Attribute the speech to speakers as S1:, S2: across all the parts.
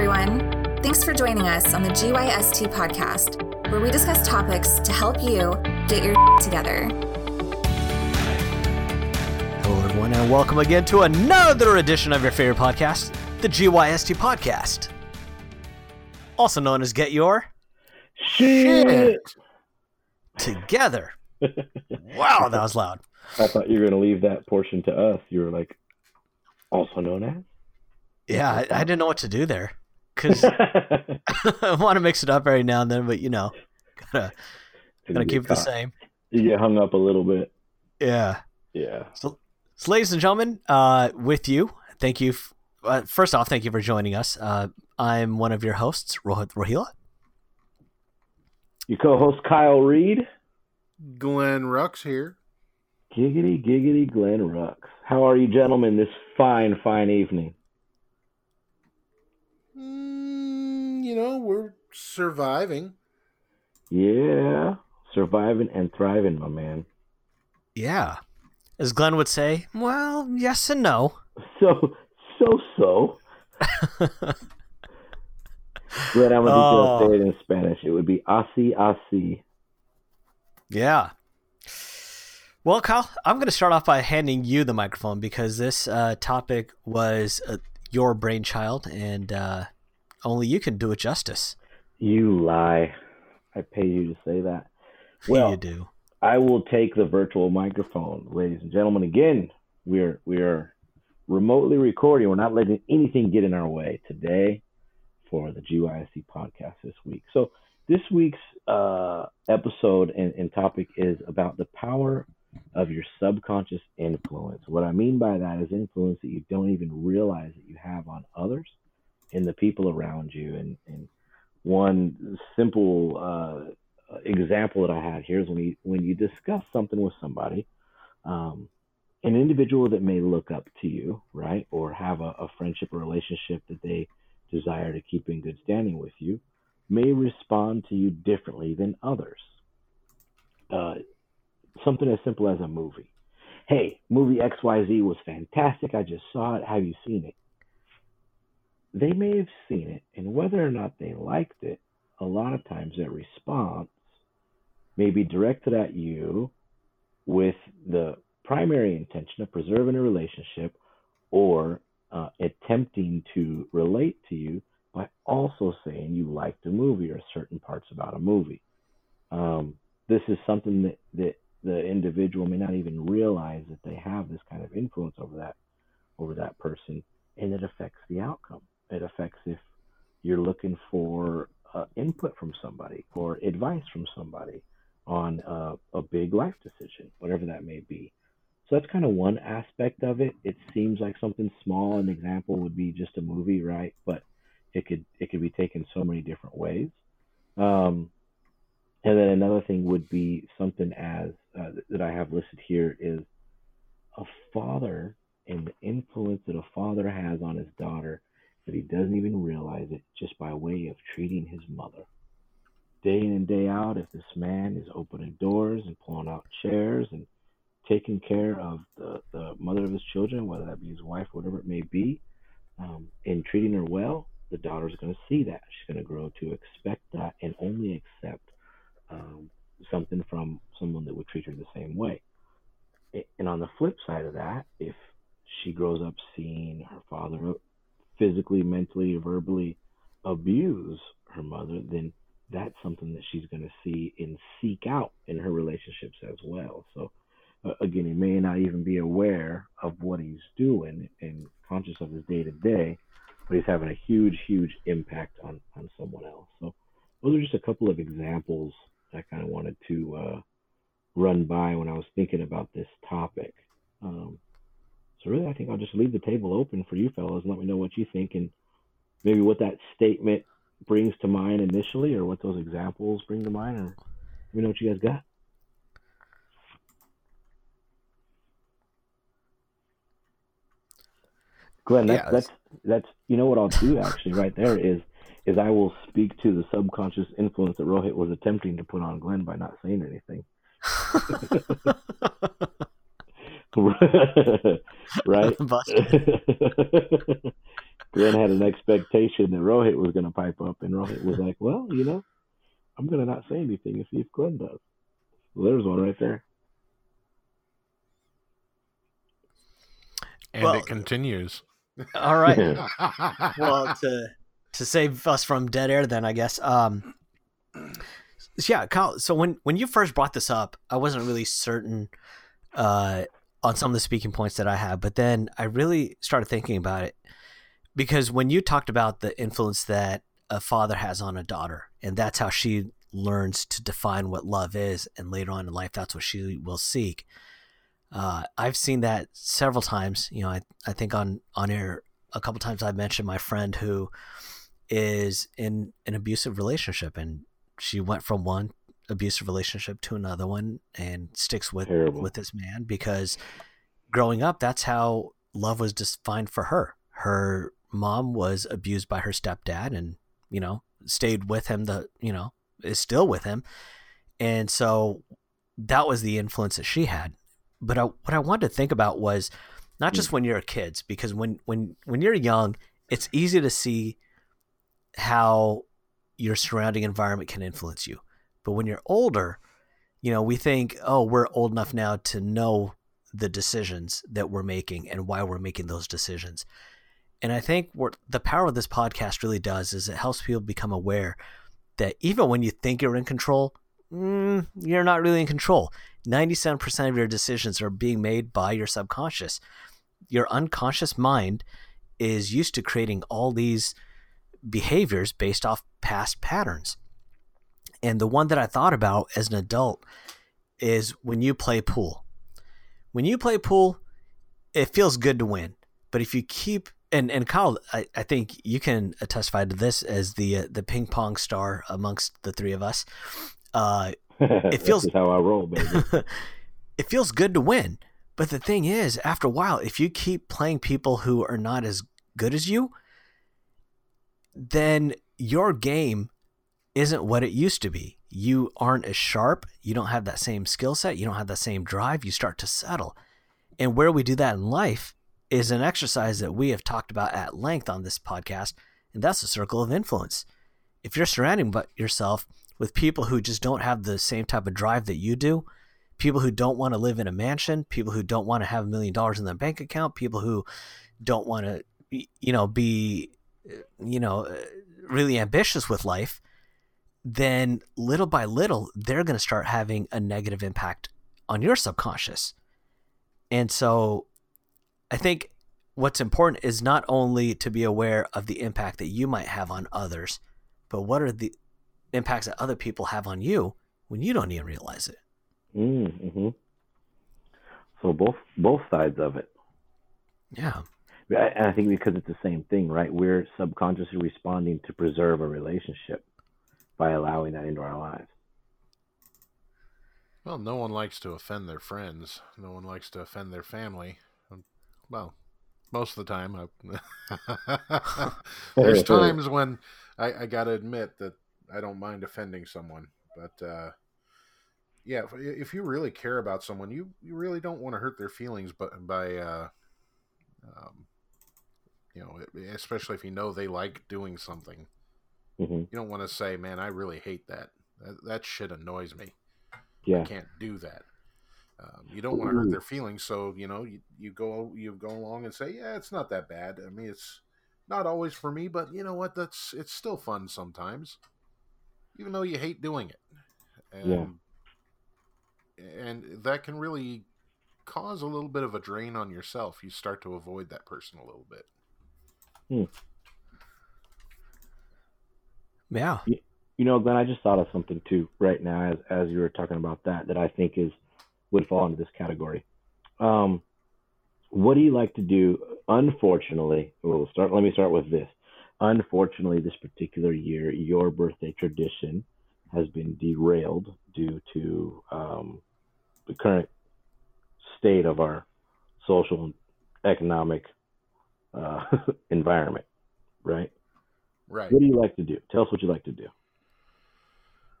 S1: everyone. Thanks for joining us on the GYST podcast, where we discuss topics to help you get your together.
S2: Hello, everyone, and welcome again to another edition of your favorite podcast, the GYST podcast, also known as Get Your
S3: Shit.
S2: Together. wow, that was loud.
S3: I thought you were going to leave that portion to us. You were like, also known as?
S2: Yeah, I, I didn't know what to do there because I want to mix it up every now and then, but you know, gotta gotta keep it the same.
S3: You get hung up a little bit.
S2: Yeah.
S3: Yeah.
S2: So, so ladies and gentlemen, uh, with you, thank you. F- uh, first off, thank you for joining us. Uh, I'm one of your hosts, Rohit Rohila.
S3: Your co-host Kyle Reed.
S4: Glenn Rux here.
S3: Giggity, giggity, Glenn Rux. How are you, gentlemen, this fine, fine evening?
S4: You know, we're surviving.
S3: Yeah, surviving and thriving, my man.
S2: Yeah. As Glenn would say, well, yes and no.
S3: So, so, so. Glenn, I'm going to
S2: Oh.
S3: say it in Spanish. It would be así, así.
S2: Yeah. Well, Kyle, I'm going to start off by handing you the microphone because this uh, topic was uh, your brainchild, and uh, only you can do it justice.
S3: You lie. I pay you to say that. Well,
S2: you do.
S3: I will take the virtual microphone, ladies and gentlemen. Again, we're we're remotely recording. We're not letting anything get in our way today for the GYST podcast this week. So this week's uh, episode and, and topic is about the power of your subconscious influence. What I mean by that is influence that you don't even realize that you have on others and the people around you. And, and one simple uh, example that I had here is when you when you discuss something with somebody, um, an individual that may look up to you, right, or have a, a friendship or relationship that they desire to keep in good standing with you, may respond to you differently than others. Uh, something as simple as a movie. Hey, movie XYZ was fantastic. I just saw it. Have you seen it? They may have seen it, and whether or not they liked it, a lot of times their response may be directed at you with the primary intention of preserving a relationship or uh, attempting to relate to you by also saying you liked a movie or certain parts about a movie. Um, this is something that, that the individual may not even realize that they have this kind of influence over that over that person, and it affects the outcome. It affects if you're looking for uh, input from somebody or advice from somebody on uh, a big life decision, whatever that may be. So that's kind of one aspect of it. It seems like something small. An example would be just a movie, right? But it could it could be taken so many different ways. Um, and then another thing would be something as uh, that I have listed here is a father and the influence that a father has on his daughter that he doesn't even realize it just by way of treating his mother. Day in and day out, if this man is opening doors and pulling out chairs and taking care of the, the mother of his children, whether that be his wife, whatever it may be, um, and treating her well, the daughter's going to see that. She's going to grow to expect that and only accept um, something from someone that would treat her the same way. And on the flip side of that, if she grows up seeing her father physically, mentally, verbally abuse her mother, then that's something that she's going to see and seek out in her relationships as well. So, uh, again, he may not even be aware of what he's doing and conscious of his day to day, but he's having a huge, huge impact on, on someone else. So, those are just a couple of examples I kind of wanted to uh, run by when I was thinking about this topic. Um, so really, I think I'll just leave the table open for you fellas and let me know what you think and maybe what that statement brings to mind initially, or what those examples bring to mind, or let me know what you guys got. Glenn, that's,
S2: Yeah,
S3: that's that's you know what I'll do actually right there is is I will speak to the subconscious influence that Rohit was attempting to put on Glenn by not saying anything. right?
S2: Busted.
S3: Glenn had an expectation that Rohit was going to pipe up, and Rohit was like, "Well, you know, I'm going to not say anything and see if Glenn does." Well, there's one right there.
S4: And
S2: Well-
S4: it continues.
S2: All right. well, to to save us from dead air, then I guess. Um, yeah, Kyle. So when when you first brought this up, I wasn't really certain uh, on some of the speaking points that I have, but then I really started thinking about it because when you talked about the influence that a father has on a daughter, and that's how she learns to define what love is, and later on in life, that's what she will seek. Uh, I've seen that several times. You know, I, I think on on air a couple times I mentioned my friend who is in an abusive relationship, and she went from one abusive relationship to another one, and sticks with
S3: Terrible.
S2: with this man because growing up, that's how love was defined for her. Her mom was abused by her stepdad, and you know stayed with him. The you know is still with him, and so that was the influence that she had but I, what I wanted to think about was not just mm. when you're a kid, because when when when you're young, it's easy to see how your surrounding environment can influence you. But when you're older, you know, we think, oh, we're old enough now to know the decisions that we're making and why we're making those decisions. And I think what the power of this podcast really does is it helps people become aware that even when you think you're in control, mm, you're not really in control. 97% of your decisions are being made by your subconscious. Your unconscious mind is used to creating all these behaviors based off past patterns. And the one that I thought about as an adult is when you play pool. When you play pool, it feels good to win. But if you keep and and Kyle, I, I think you can testify to this as the uh, the ping pong star amongst the three of us. Uh,
S3: it
S2: feels-
S3: how I roll, baby.
S2: it feels good to win. But the thing is, after a while, if you keep playing people who are not as good as you, then your game isn't what it used to be. You aren't as sharp. You don't have that same skill set. You don't have that same drive. You start to settle. And where we do that in life is an exercise that we have talked about at length on this podcast, and that's the circle of influence. If you're surrounding yourself with people who just don't have the same type of drive that you do, people who don't want to live in a mansion, people who don't want to have a million dollars in their bank account, people who don't want to, you know, be, you know, really ambitious with life, then little by little, they're going to start having a negative impact on your subconscious. And so I think what's important is not only to be aware of the impact that you might have on others, but what are the impacts that other people have on you when you don't even realize it.
S3: mm-hmm. So both both sides of it.
S2: Yeah.
S3: And I think because it's the same thing, right? We're subconsciously responding to preserve a relationship by allowing that into our lives.
S4: Well, no one likes to offend their friends. No one likes to offend their family. Um, Well, most of the time. I... There's times when I, I got to admit that I don't mind offending someone. But uh, yeah, if, if you really care about someone, you, you really don't want to hurt their feelings but by, uh, um, you know, especially if you know they like doing something.
S3: Hmm
S4: You don't want to say, man, I really hate that. That, that shit annoys me.
S3: Yeah.
S4: I can't do that. Um, you don't want to hurt their feelings, so you know you, you go you go along and say, yeah, it's not that bad. I mean, it's not always for me, but you know what? That's it's still fun sometimes, even though you hate doing it. And, and that can really cause a little bit of a drain on yourself. You start to avoid that person a little bit.
S2: Yeah.
S3: You know, Glenn, I just thought of something too right now as as you were talking about that that I think is would fall into this category. Um, what do you like to do? Unfortunately, we'll start. Let me start with this. Unfortunately, this particular year, your birthday tradition has been derailed due to um, the current state of our social and economic uh, environment. Right?
S4: Right.
S3: What do you like to do? Tell us what you like to do.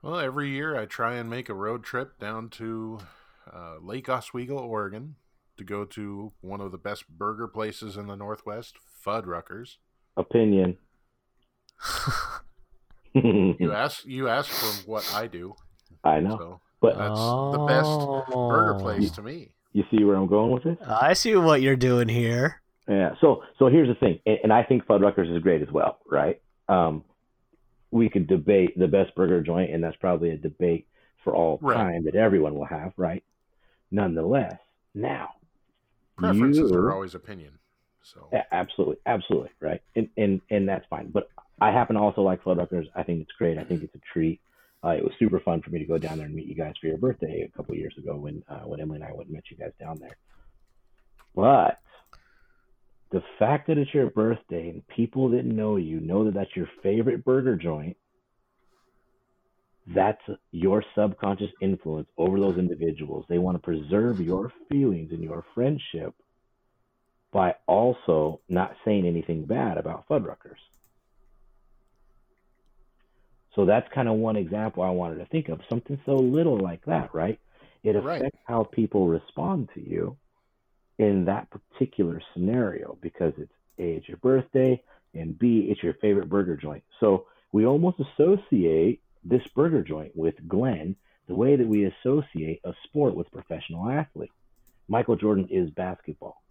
S4: Well, every year I try and make a road trip down to uh, Lake Oswego, Oregon, to go to one of the best burger places in the Northwest, Fuddruckers.
S3: Opinion.
S4: You ask you ask for what I do.
S3: I know,
S4: So
S3: but
S4: that's the best burger place to me.
S3: you see where I'm going with this?
S2: I see what you're doing here.
S3: Yeah. So so here's the thing, and, and I think Fuddruckers is great as well, right? Um, we could debate the best burger joint, and that's probably a debate for all
S4: Right.
S3: time that everyone will have, right? Nonetheless, now
S4: Preferences are always opinion. So
S3: A- Absolutely, absolutely, right, and and and that's fine. But I happen to also like Fuddruckers. I think it's great. I think it's a treat. Uh, it was super fun for me to go down there and meet you guys for your birthday a couple years ago when uh, when Emily and I went and met you guys down there. But the fact that it's your birthday and people that know you know that that's your favorite burger joint, that's your subconscious influence over those individuals. They want to preserve your feelings and your friendship by also not saying anything bad about Fuddruckers. So that's kind of one example I wanted to think of. Something so little like that, right? It
S4: Right.
S3: affects how people respond to you in that particular scenario because it's A, it's your birthday, and B, it's your favorite burger joint. So we almost associate this burger joint with Glenn the way that we associate a sport with professional athlete. Michael Jordan is basketball.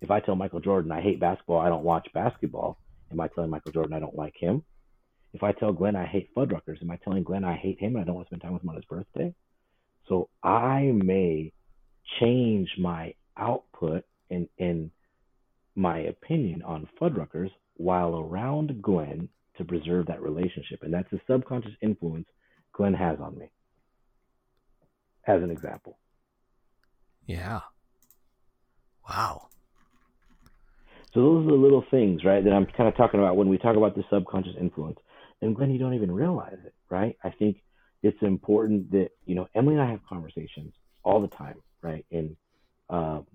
S3: If I tell Michael Jordan I hate basketball, I don't watch basketball, am I telling Michael Jordan I don't like him? If I tell Glenn I hate Fuddruckers, am I telling Glenn I hate him and I don't want to spend time with him on his birthday? So I may change my output and, and my opinion on Fuddruckers while around Glenn to preserve that relationship. And that's the subconscious influence Glenn has on me. As an example.
S2: Yeah. Wow.
S3: So those are the little things, right, that I'm kind of talking about when we talk about the subconscious influence. And Glenn, you don't even realize it, right? I think it's important that, you know, Emily and I have conversations all the time, right? And um,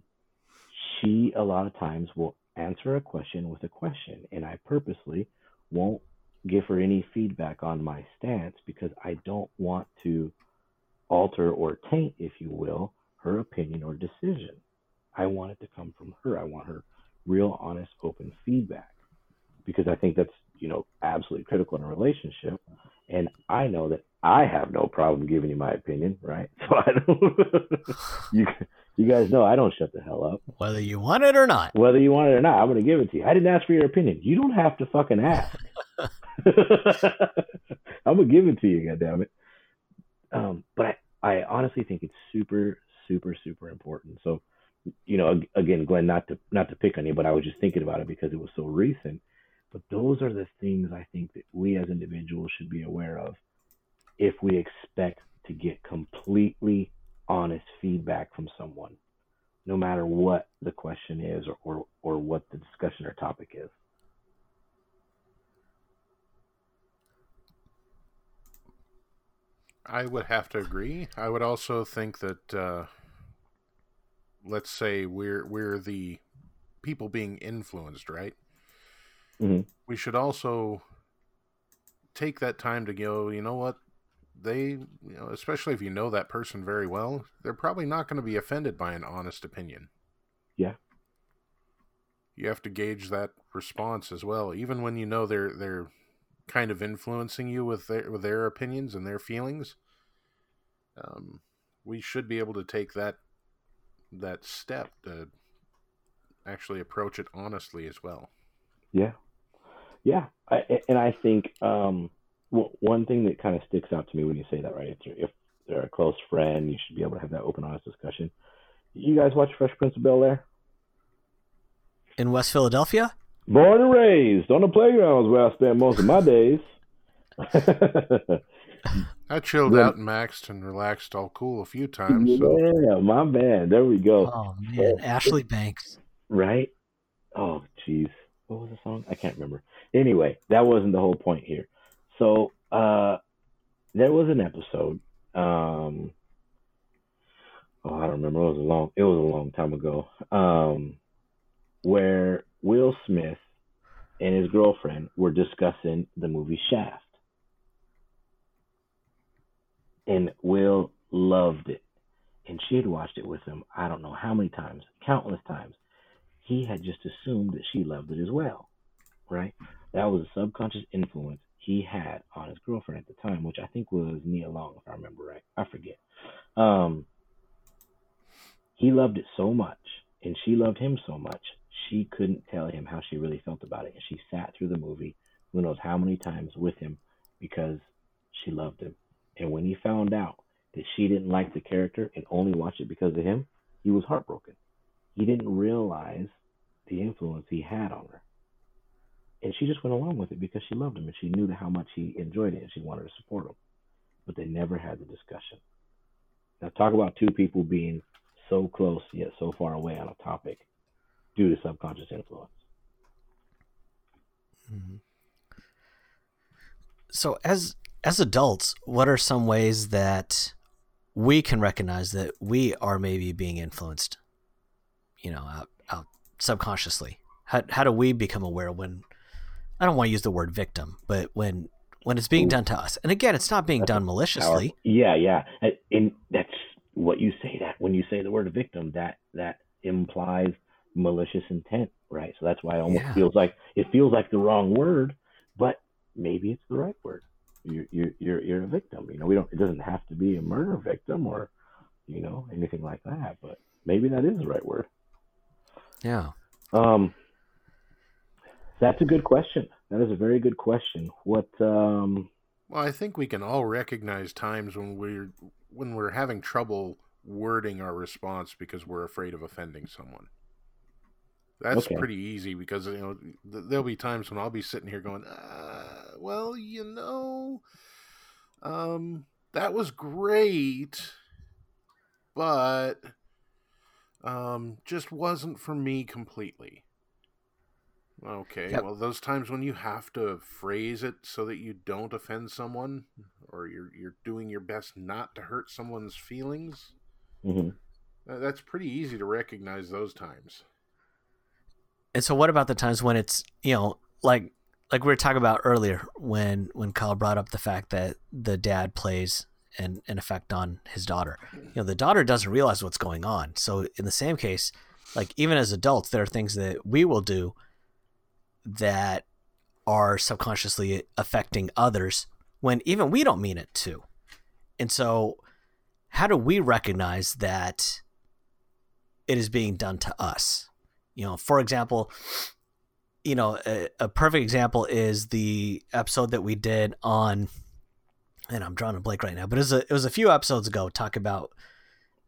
S3: she a lot of times will answer a question with a question. And I purposely won't give her any feedback on my stance because I don't want to alter or taint, if you will, her opinion or decision. I want it to come from her. I want her real, honest, open feedback because I think that's you know absolutely critical in a relationship. And I know that I have no problem giving you my opinion, right? So I don't. you you guys know I don't shut the hell up.
S2: Whether you want it or not.
S3: Whether you want it or not, I'm going to give it to you. I didn't ask for your opinion. You don't have to fucking ask. I'm gonna give it to you, goddammit. Um, but I, I honestly think it's super, super, super important. So, you know, again, Glenn, not to not to pick on you, but I was just thinking about it because it was so recent. But those are the things I think that we as individuals should be aware of if we expect to get completely honest feedback from someone, no matter what the question is or, or, or what the discussion or topic is.
S4: I would have to agree. I would also think that uh, let's say we're we're the people being influenced, right?
S3: Mhm.
S4: We should also take that time to go, you know what? They, you know, especially if you know that person very well, they're probably not going to be offended by an honest opinion.
S3: Yeah.
S4: You have to gauge that response as well, even when you know they're they're kind of influencing you with their with their opinions and their feelings. Um, we should be able to take that that step to actually approach it honestly as well.
S3: Yeah, yeah, I, and I think um, one thing that kind of sticks out to me when you say that, right? If they're, if they're a close friend, you should be able to have that open, honest discussion. You guys watch Fresh Prince of Bel Air?
S2: In West Philadelphia?
S3: Born and raised on the playgrounds where I spent most of my days.
S4: I chilled
S3: Yeah.
S4: out and maxed and relaxed all cool a few times. So
S3: yeah, my man. There we go.
S2: Oh man, Ashley Banks.
S3: Right? Oh, jeez. What was the song? I can't remember. Anyway, that wasn't the whole point here. So, uh, there was an episode. Um, oh, I don't remember. It was a long. It was a long time ago. Um, where Will Smith and his girlfriend were discussing the movie Shaft, and Will loved it, and she had watched it with him. I don't know how many times, countless times he had just assumed that she loved it as well, right? That was a subconscious influence he had on his girlfriend at the time, which I think was Nia Long, if I remember right. I forget. Um, he loved it so much, and she loved him so much, she couldn't tell him how she really felt about it. And she sat through the movie, who knows how many times with him, because she loved him. And when he found out that she didn't like the character and only watched it because of him, he was heartbroken. He didn't realize the influence he had on her. And she just went along with it because she loved him and she knew how much he enjoyed it and she wanted to support him. But they never had the discussion. Now, talk about two people being so close yet so far away on a topic due to subconscious influence.
S2: Mm-hmm. So, as as adults, what are some ways that we can recognize that we are maybe being influenced? You know, out, out subconsciously. How how do we become aware when? I don't want to use the word victim, but when when it's being done to us, and again, it's not being that's done maliciously.
S3: Power. Yeah, yeah, uh, and that's what you say that when you say the word victim, that that implies malicious intent, right? So that's why it almost yeah. feels like it feels like the wrong word, but maybe it's the right word. You're you're you're, you're a victim. You know, we don't. It doesn't have to be a murder victim or you know anything like that, but maybe that is the right word.
S2: Yeah.
S3: Um. That's a good question. That is a very good question. What um
S4: well, I think we can all recognize times when we're when we're having trouble wording our response because we're afraid of offending someone. That's okay. pretty easy because you know th- there'll be times when I'll be sitting here going, uh, "Well, you know, um, that was great, but um, just wasn't for me completely." Okay, yep. well, those times when you have to phrase it so that you don't offend someone, or you're you're doing your best not to hurt someone's feelings,
S3: mm-hmm.
S4: that's pretty easy to recognize those times.
S2: And so, what about the times when it's you know like like we were talking about earlier when when Kyle brought up the fact that the dad plays an an effect on his daughter. You know, the daughter doesn't realize what's going on. So in the same case, like even as adults, there are things that we will do that are subconsciously affecting others when even we don't mean it to. And so, how do we recognize that it is being done to us? You know, for example, you know, a, a perfect example is the episode that we did on, and I'm drawing a blank right now, but it was a, it was a few episodes ago, talk about,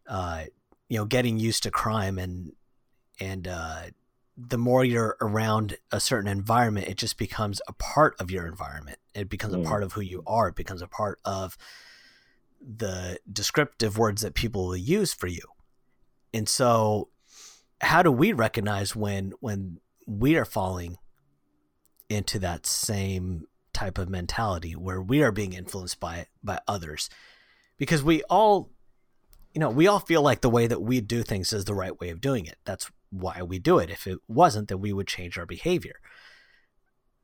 S2: uh, you know, getting used to crime and and uh, the more you're around a certain environment, it just becomes a part of your environment. It becomes mm. a part of who you are. It becomes a part of the descriptive words that people will use for you. And so, how do we recognize when when we are falling into that same type of mentality where we are being influenced by by others? Because we all you know, we all feel like the way that we do things is the right way of doing it. That's why we do it. If it wasn't, then we would change our behavior.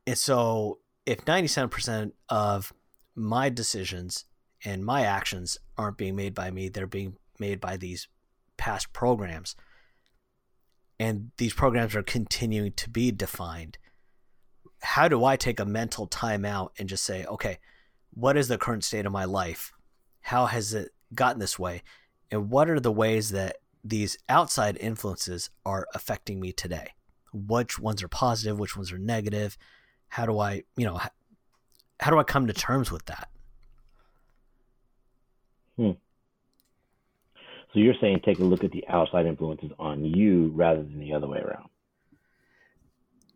S2: And so, if 97% of my decisions and my actions aren't being made by me, they're being made by these past programs. And these programs are continuing to be defined. How do I take a mental time out and just say, okay, what is the current state of my life? How has it gotten this way? And what are the ways that these outside influences are affecting me today. Which ones are positive? Which ones are negative? How do I, you know, how, how do I come to terms with that?
S3: Hmm. So you're saying take a look at the outside influences on you rather than the other way around.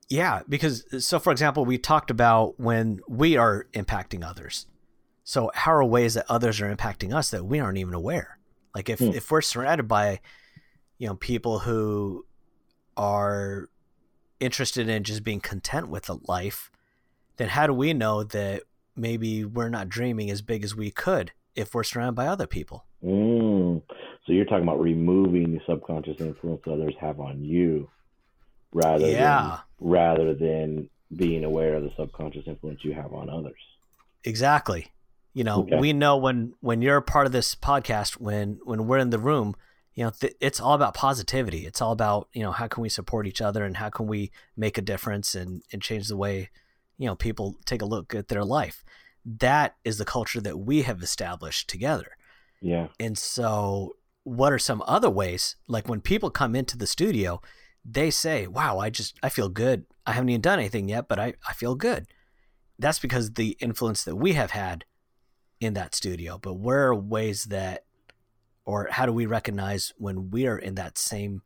S2: Yeah, because so for example, we talked about when we are impacting others. So how are ways that others are impacting us that we aren't even aware? Like if, hmm. if we're surrounded by, you know, people who are interested in just being content with a life, then how do we know that maybe we're not dreaming as big as we could if we're surrounded by other people?
S3: Mm. So you're talking about removing the subconscious influence others have on you, rather yeah. than rather than being aware of the subconscious influence you have on others.
S2: Exactly. You know, okay. we know when when you're a part of this podcast, when when we're in the room, you know, th- it's all about positivity. It's all about, you know, how can we support each other and how can we make a difference and, and change the way, you know, people take a look at their life. That is the culture that we have established together.
S3: Yeah.
S2: And so, what are some other ways? Like when people come into the studio, they say, Wow, I just, I feel good. I haven't even done anything yet, but I, I feel good. That's because the influence that we have had in that studio. But where are ways that or how do we recognize when we're in that same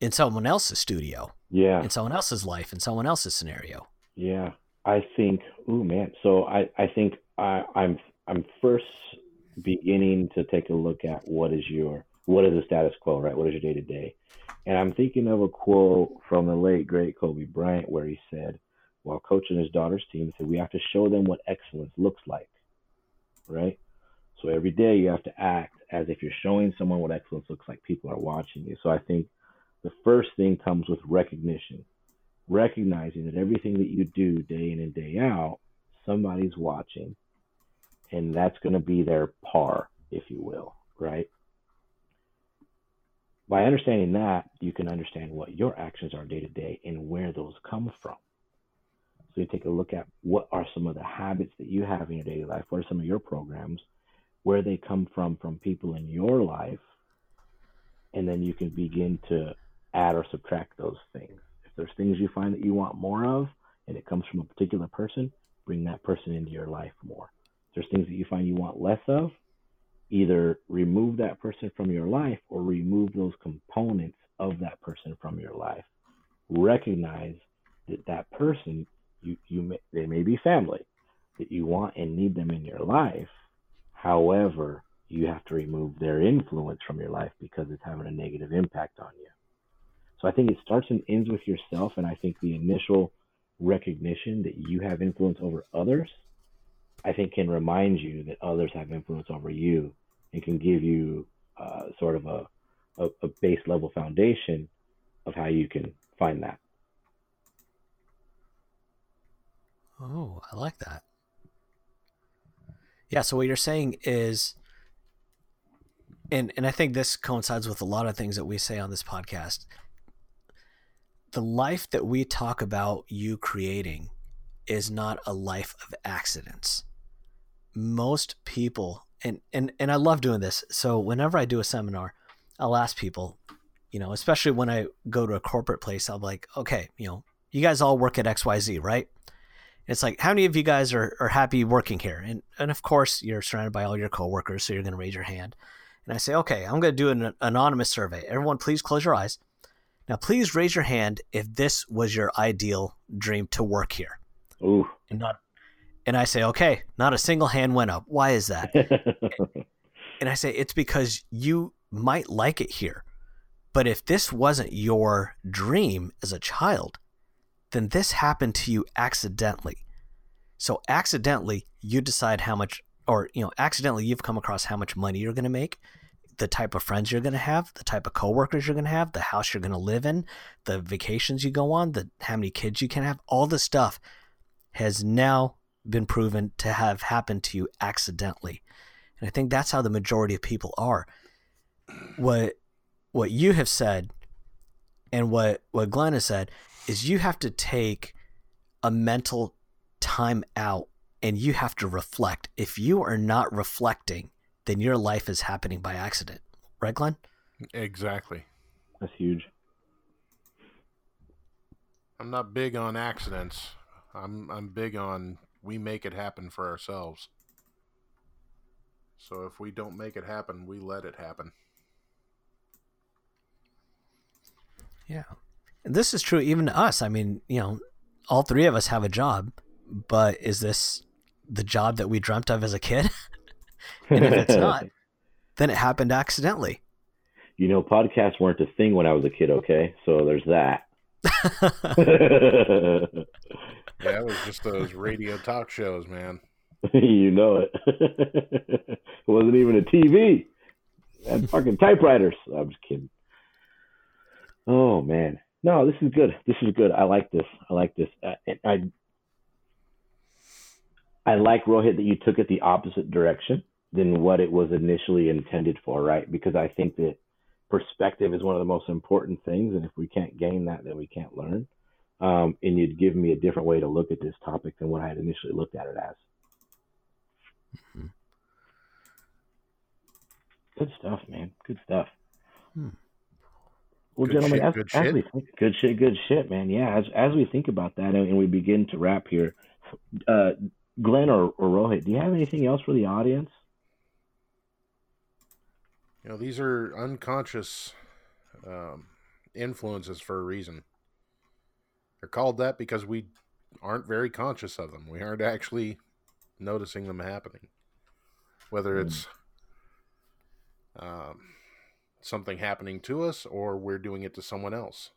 S2: in someone else's studio
S3: yeah
S2: in someone else's life in someone else's scenario
S3: yeah i think oh man so i i think i i'm i'm first beginning to take a look at what is your what is the status quo right what is your day to day and i'm thinking of a quote from the late great kobe bryant where he said while coaching his daughter's team he said we have to show them what excellence looks like right so every day you have to act as if you're showing someone what excellence looks like. People are watching you. So I think the first thing comes with recognition, recognizing that everything that you do day in and day out, somebody's watching, and that's going to be their par, if you will, right? By understanding that, you can understand what your actions are day to day and where those come from. So you take a look at what are some of the habits that you have in your daily life, what are some of your programs, where they come from from people in your life and then you can begin to add or subtract those things if there's things you find that you want more of and it comes from a particular person bring that person into your life more if there's things that you find you want less of either remove that person from your life or remove those components of that person from your life recognize that that person you you may, they may be family that you want and need them in your life However, you have to remove their influence from your life because it's having a negative impact on you. So I think it starts and ends with yourself. And I think the initial recognition that you have influence over others, I think can remind you that others have influence over you and can give you uh, sort of a, a, a base level foundation of how you can find that.
S2: Oh, I like that. Yeah. So what you're saying is, and and I think this coincides with a lot of things that we say on this podcast. The life that we talk about you creating is not a life of accidents. Most people, and and and I love doing this. So whenever I do a seminar, I'll ask people, you know, especially when I go to a corporate place, I'll be like, okay, you know, you guys all work at XYZ, right? It's like, how many of you guys are, are happy working here? And, and of course, you're surrounded by all your coworkers, so you're going to raise your hand. And I say, okay, I'm going to do an anonymous survey. Everyone, please close your eyes. Now, please raise your hand if this was your ideal dream to work here.
S3: Ooh.
S2: And not, and I say, okay, not a single hand went up. Why is that? and I say, it's because you might like it here. But if this wasn't your dream as a child, then this happened to you accidentally. So accidentally, you decide how much, or you know, accidentally you've come across how much money you're going to make, the type of friends you're going to have, the type of coworkers you're going to have, the house you're going to live in, the vacations you go on, the how many kids you can have. All this stuff has now been proven to have happened to you accidentally, and I think that's how the majority of people are. What what you have said, and what what Glenn has said is you have to take a mental time out and you have to reflect. If you are not reflecting, then your life is happening by accident. Right, Glenn?
S4: Exactly.
S3: That's huge.
S4: I'm not big on accidents. I'm I'm big on we make it happen for ourselves. So if we don't make it happen, we let it happen.
S2: Yeah this is true even to us. I mean, you know, all three of us have a job, but is this the job that we dreamt of as a kid? and if it's not, then it happened accidentally.
S3: You know, podcasts weren't a thing when I was a kid, okay? So there's that.
S4: yeah, it was just those radio talk shows, man.
S3: you know it. it wasn't even a TV. And fucking typewriters. I'm just kidding. Oh man. No, this is good. This is good. I like this. I like this. Uh, I I like Rohit that you took it the opposite direction than what it was initially intended for, right? Because I think that perspective is one of the most important things, and if we can't gain that, then we can't learn. Um, and you'd give me a different way to look at this topic than what I had initially looked at it as. Mm-hmm. Good stuff, man. Good stuff. Hmm. Well, good gentlemen, shit, as, good, as shit. we think, good shit, good shit, man. Yeah, as as we think about that and, and we begin to wrap here, uh, Glenn or, or Rohit, do you have anything else for the audience?
S4: You know, these are unconscious um, influences for a reason. They're called that because we aren't very conscious of them. We aren't actually noticing them happening. Whether hmm. it's um, something happening to us or we're doing it to someone else.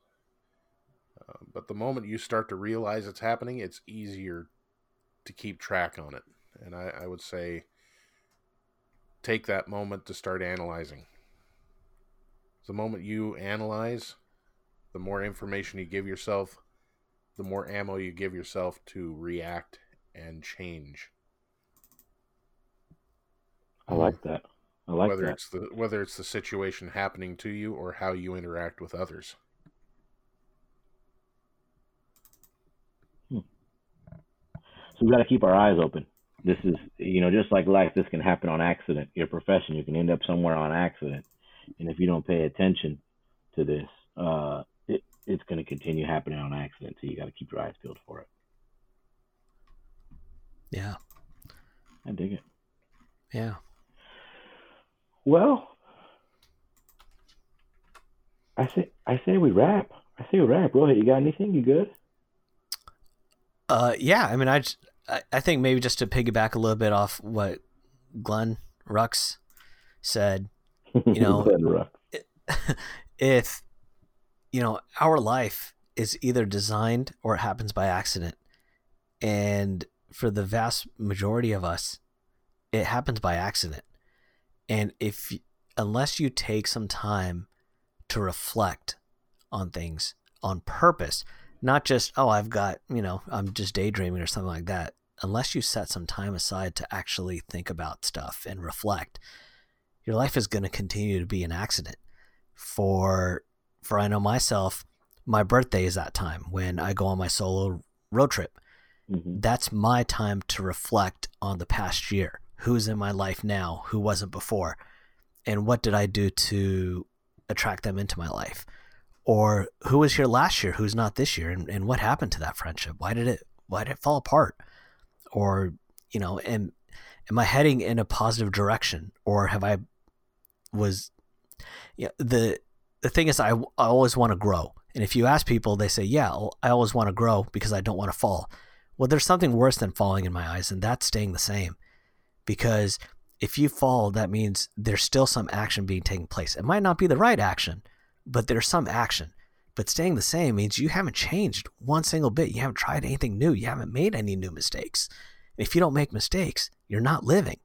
S4: Uh, but the moment you start to realize it's happening, it's easier to keep track on it. And I, I would say take that moment to start analyzing. The moment you analyze, the more information you give yourself, the more ammo you give yourself to react and change.
S3: I like that. I like
S4: whether
S3: that.
S4: it's the whether it's the situation happening to you or how you interact with others.
S3: Hmm. So we got to keep our eyes open. This is, you know, just like life, this can happen on accident. Your profession, you can end up somewhere on accident, and if you don't pay attention to this, uh, it, it's going to continue happening on accident. So you got to keep your eyes peeled for it.
S2: Yeah,
S3: I dig it.
S2: Yeah.
S3: Well, I say I say we wrap. I say we wrap. Rohit, you got anything? You good?
S2: Uh, yeah. I mean, I, just, I, I think maybe just to piggyback a little bit off what Glenn Rux said, you know, if you know our life is either designed or it happens by accident, and for the vast majority of us, it happens by accident. And if unless you take some time to reflect on things on purpose, not just oh I've got, you know, I'm just daydreaming or something like that. Unless you set some time aside to actually think about stuff and reflect, your life is going to continue to be an accident. For for I know myself, my birthday is that time when I go on my solo road trip. Mm-hmm. That's my time to reflect on the past year. Who's in my life now? Who wasn't before? And what did i do to attract them into my life? Or who was here last year? Who's not this year? And, and what happened to that friendship? Why did it why did it fall apart or you know am am i heading in a positive direction or have i was you know, the the thing is I, I always want to grow and if you ask people they say yeah i always want to grow because i don't want to fall well there's something worse than falling in my eyes and that's staying the same because if you fall, that means there's still some action being taken place. It might not be the right action, but there's some action. But staying the same means you haven't changed one single bit. You haven't tried anything new. You haven't made any new mistakes. If you don't make mistakes, you're not living.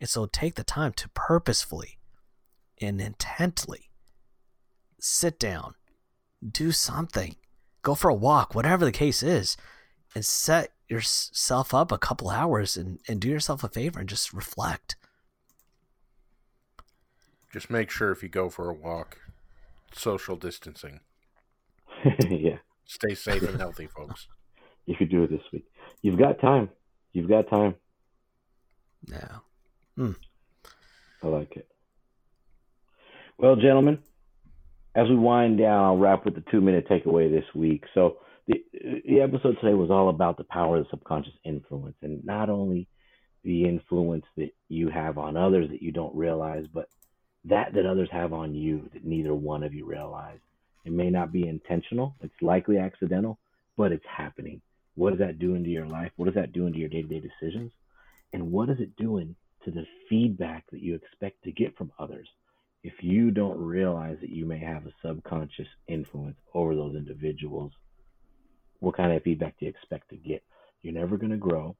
S2: And so take the time to purposefully and intently sit down, do something, go for a walk, whatever the case is, and set yourself up a couple hours and, and do yourself a favor and just reflect.
S4: Just make sure if you go for a walk, social distancing.
S3: yeah.
S4: Stay safe and healthy, folks.
S3: You could do it this week. You've got time. You've got time.
S2: Yeah. Hmm.
S3: I like it. Well, gentlemen, as we wind down, I'll wrap with the two minute takeaway this week. So, the, the episode today was all about the power of the subconscious influence and not only the influence that you have on others that you don't realize, but that that others have on you that neither one of you realize. It may not be intentional, it's likely accidental, but it's happening. What is that doing to your life? What is that doing to your day to day decisions? And what is it doing to the feedback that you expect to get from others? If you don't realize that you may have a subconscious influence over those individuals what kind of feedback do you expect to get? You're never going to grow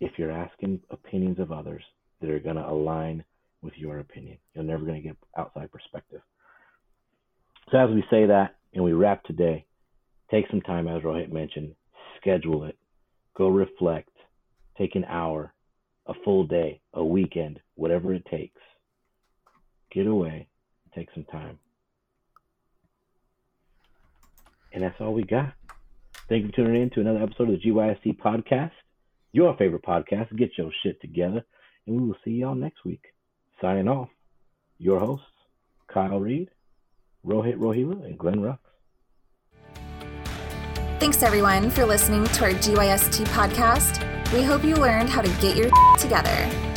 S3: if you're asking opinions of others that are going to align with your opinion. You're never going to get outside perspective. So as we say that and we wrap today, take some time, as Rohit mentioned, schedule it, go reflect, take an hour, a full day, a weekend, whatever it takes. Get away, take some time. And that's all we got. Thank you for tuning in to another episode of the GYST podcast, your favorite podcast. Get your shit together, and we will see y'all next week. Signing off, your hosts, Kyle Reed, Rohit Rohila, and Glenn Rux.
S1: Thanks everyone for listening to our GYST podcast. We hope you learned how to get your together.